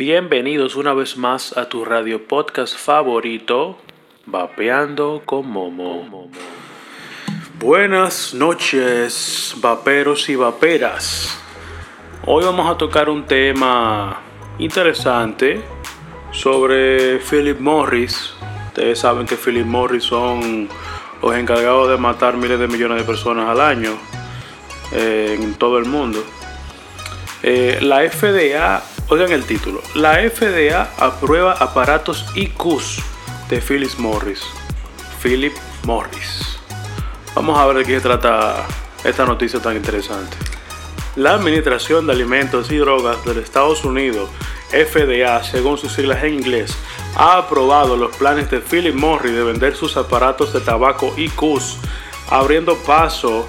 Bienvenidos una vez más a tu radio podcast favorito, Vapeando con Momo. Buenas noches, vaperos y vaperas. Hoy vamos a tocar un tema interesante sobre Philip Morris. Ustedes saben que Philip Morris son los encargados de matar miles de millones de personas al año eh, en todo el mundo. Eh, la FDA Oigan el título. La FDA aprueba aparatos IQs de Philip Morris. Philip Morris. Vamos a ver de qué se trata esta noticia tan interesante. La Administración de Alimentos y Drogas de Estados Unidos, FDA, según sus siglas en inglés, ha aprobado los planes de Philip Morris de vender sus aparatos de tabaco IQs, abriendo paso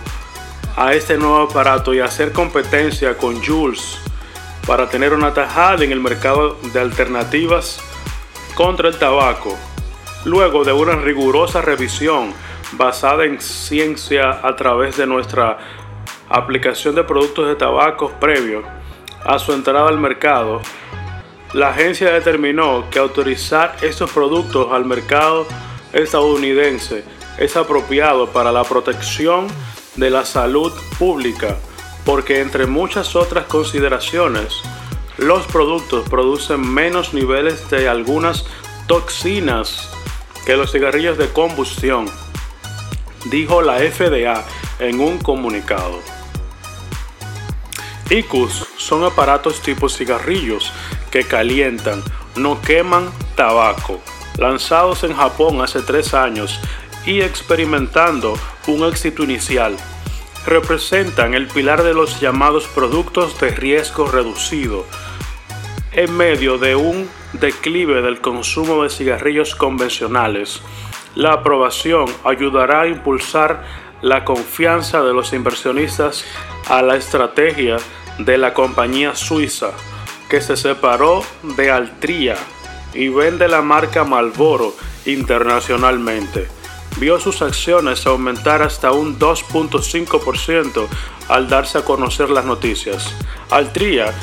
a este nuevo aparato y hacer competencia con Jules para tener una tajada en el mercado de alternativas contra el tabaco. Luego de una rigurosa revisión basada en ciencia a través de nuestra aplicación de productos de tabaco previo a su entrada al mercado, la agencia determinó que autorizar estos productos al mercado estadounidense es apropiado para la protección de la salud pública porque entre muchas otras consideraciones, los productos producen menos niveles de algunas toxinas que los cigarrillos de combustión, dijo la FDA en un comunicado. IQUS son aparatos tipo cigarrillos que calientan, no queman tabaco, lanzados en Japón hace tres años y experimentando un éxito inicial representan el pilar de los llamados productos de riesgo reducido en medio de un declive del consumo de cigarrillos convencionales. La aprobación ayudará a impulsar la confianza de los inversionistas a la estrategia de la compañía suiza que se separó de Altria y vende la marca Malboro internacionalmente vio sus acciones aumentar hasta un 2.5% al darse a conocer las noticias. Altria,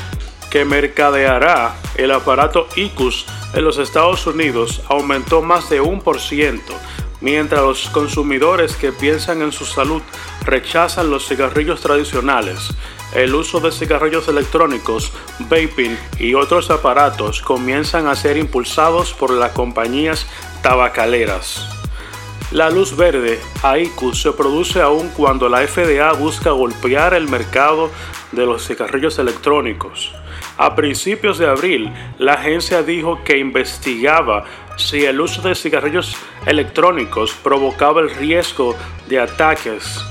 que mercadeará el aparato ICUS en los Estados Unidos, aumentó más de un por ciento, mientras los consumidores que piensan en su salud rechazan los cigarrillos tradicionales. El uso de cigarrillos electrónicos, vaping y otros aparatos comienzan a ser impulsados por las compañías tabacaleras. La luz verde, AICU, se produce aún cuando la FDA busca golpear el mercado de los cigarrillos electrónicos. A principios de abril, la agencia dijo que investigaba si el uso de cigarrillos electrónicos provocaba el riesgo de ataques,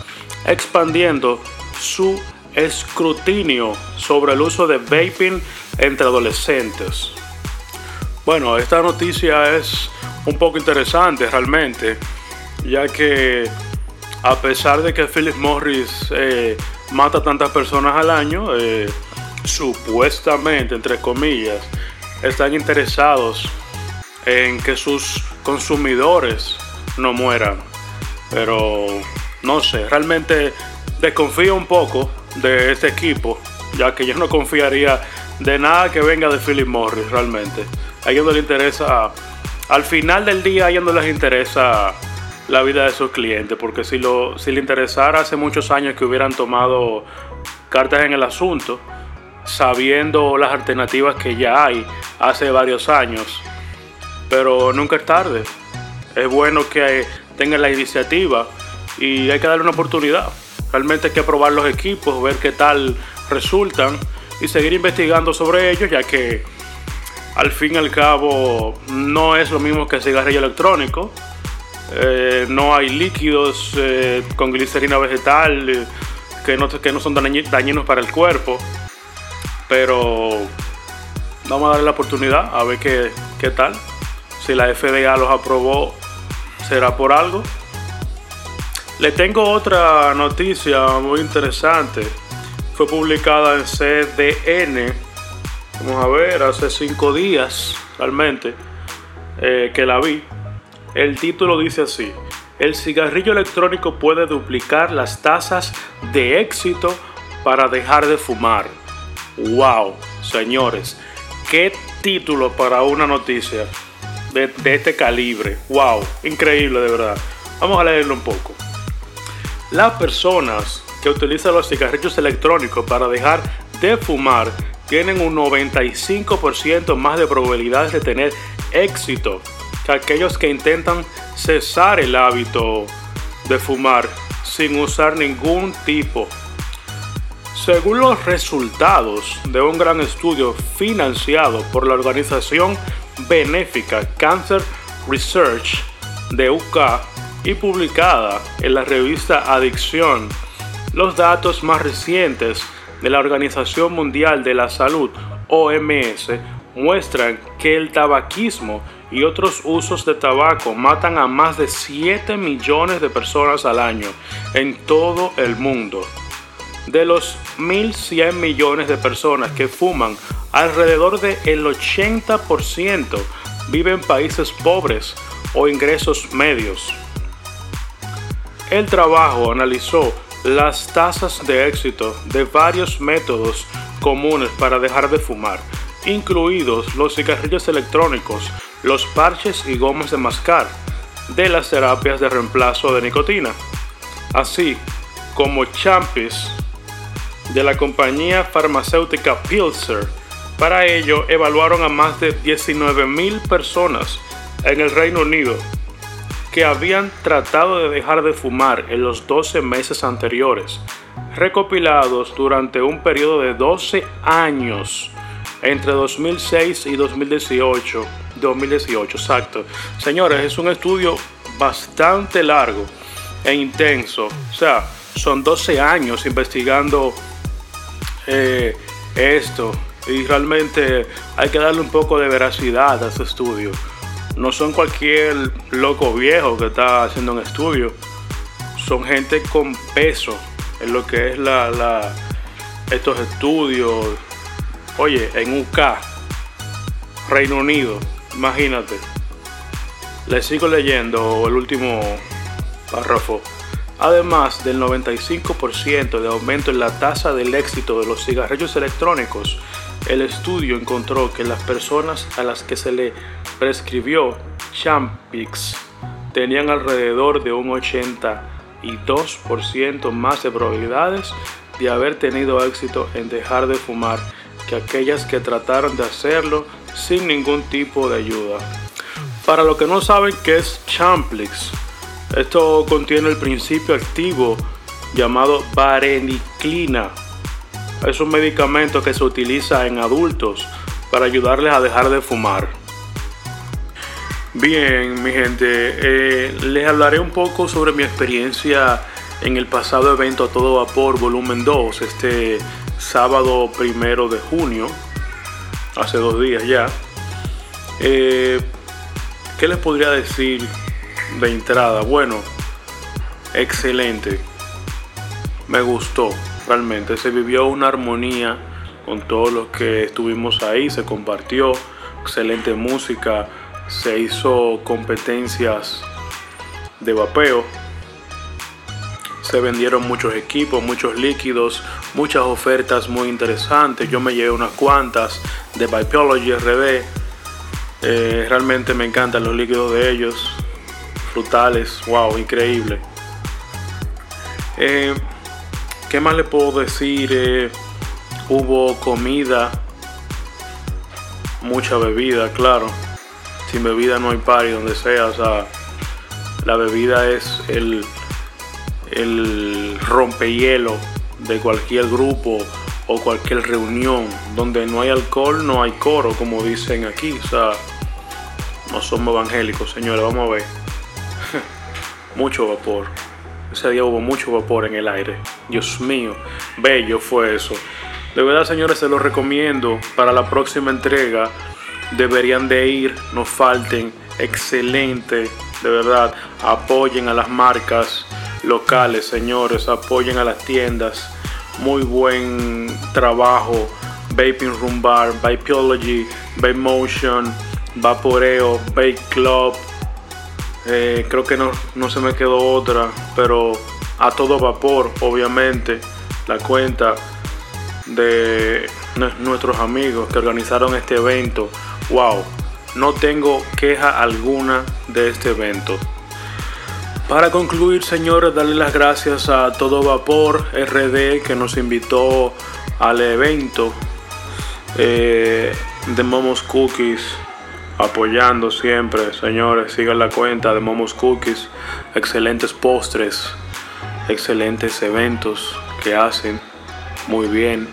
expandiendo su escrutinio sobre el uso de vaping entre adolescentes. Bueno, esta noticia es un poco interesante realmente ya que a pesar de que Philip Morris eh, mata tantas personas al año, eh, supuestamente, entre comillas, están interesados en que sus consumidores no mueran. Pero no sé, realmente desconfío un poco de este equipo, ya que yo no confiaría de nada que venga de Philip Morris realmente. A ellos no les interesa, al final del día a ellos no les interesa la vida de sus clientes, porque si, lo, si le interesara hace muchos años que hubieran tomado cartas en el asunto, sabiendo las alternativas que ya hay hace varios años, pero nunca es tarde. Es bueno que tengan la iniciativa y hay que darle una oportunidad. Realmente hay que probar los equipos, ver qué tal resultan y seguir investigando sobre ellos, ya que al fin y al cabo no es lo mismo que el cigarrillo electrónico eh, no hay líquidos eh, con glicerina vegetal eh, que, no, que no son dañinos para el cuerpo. Pero vamos a darle la oportunidad a ver qué, qué tal. Si la FDA los aprobó, será por algo. Le tengo otra noticia muy interesante. Fue publicada en CDN. Vamos a ver, hace cinco días realmente que la vi. El título dice así, el cigarrillo electrónico puede duplicar las tasas de éxito para dejar de fumar. ¡Wow! Señores, qué título para una noticia de, este calibre. ¡Wow! Increíble, de verdad. Vamos a leerlo un poco. Las personas que utilizan los cigarrillos electrónicos para dejar de fumar tienen un 95% más de probabilidades de tener éxito que aquellos que intentan cesar el hábito de fumar sin usar ningún tipo. Según los resultados de un gran estudio financiado por la organización benéfica Cancer Research de UK y publicada en la revista Adicción, los datos más recientes de la Organización Mundial de la Salud, OMS, muestran que el tabaquismo y otros usos de tabaco matan a más de 7 millones de personas al año en todo el mundo. De los 1.100 millones de personas que fuman, alrededor del 80% viven en países pobres o ingresos medios. El trabajo analizó las tasas de éxito de varios métodos comunes para dejar de fumar, incluidos los cigarrillos electrónicos, los parches y gomas de mascar, de las terapias de reemplazo de nicotina, así como Champis de la compañía farmacéutica Pilser. Para ello, evaluaron a más de 19.000 personas en el Reino Unido que habían tratado de dejar de fumar en los 12 meses anteriores, recopilados durante un periodo de 12 años entre 2006 y 2018. 2018, exacto. Señores, es un estudio bastante largo e intenso. O sea, son 12 años investigando eh, esto y realmente hay que darle un poco de veracidad a este estudio no son cualquier loco viejo que está haciendo un estudio. Son gente con peso en lo que es la, estos estudios. Oye, en UK, Reino Unido, imagínate. Le sigo leyendo el último párrafo. Además del 95% de aumento en la tasa del éxito de los cigarrillos electrónicos, el estudio encontró que las personas a las que se le prescribió Champix tenían alrededor de un 82% más de probabilidades de haber tenido éxito en dejar de fumar que aquellas que trataron de hacerlo sin ningún tipo de ayuda. Para los que no saben qué es Champix, esto contiene el principio activo llamado vareniclina. Es un medicamento que se utiliza en adultos para ayudarles a dejar de fumar. Bien, mi gente, eh, les hablaré un poco sobre mi experiencia en el pasado evento a todo vapor volumen 2, este sábado primero de junio, hace dos días ya. Eh, ¿Qué les podría decir de entrada, bueno, excelente. Me gustó, realmente. Se vivió una armonía con todos los que estuvimos ahí, se compartió, excelente música, se hizo competencias de vapeo, se vendieron muchos equipos, muchos líquidos, muchas ofertas muy interesantes. Yo me llevé unas cuantas de Biology RD. Eh, realmente me encantan los líquidos de ellos frutales, wow, increíble. Eh, ¿Qué más le puedo decir? Eh, hubo comida, mucha bebida, claro. Sin bebida no hay party donde sea, o sea, la bebida es el, el rompehielo de cualquier grupo o cualquier reunión. Donde no hay alcohol, no hay coro, como dicen aquí. O sea, no somos evangélicos, señores, vamos a ver mucho vapor. Ese día hubo mucho vapor en el aire. Dios mío, bello fue eso. De verdad, señores, se los recomiendo para la próxima entrega. Deberían de ir, no falten. Excelente, de verdad. Apoyen a las marcas locales, señores. Apoyen a las tiendas. Muy buen trabajo. Vaping Room Bar, Vapeology, Vape Motion, Vaporeo, Vape Club, eh, creo que no, no se me quedó otra, pero a todo vapor, obviamente, la cuenta de nuestros amigos que organizaron este evento. Wow, no tengo queja alguna de este evento. Para concluir, señores, darle las gracias a Todo Vapor RD que nos invitó al evento eh, de Momos Cookies, apoyando siempre, señores. Sigan la cuenta de Momos Cookies, excelentes postres, excelentes eventos que hacen muy bien.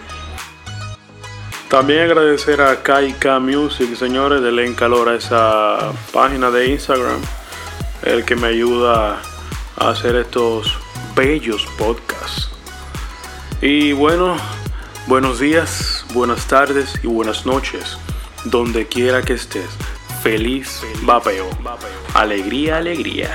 También agradecer a KK Music, señores, denle en calor a esa página de Instagram, el que me ayuda a hacer estos bellos podcasts. Y bueno, buenos días, buenas tardes y buenas noches, donde quiera que estés. Feliz vapeo. Alegría, alegría.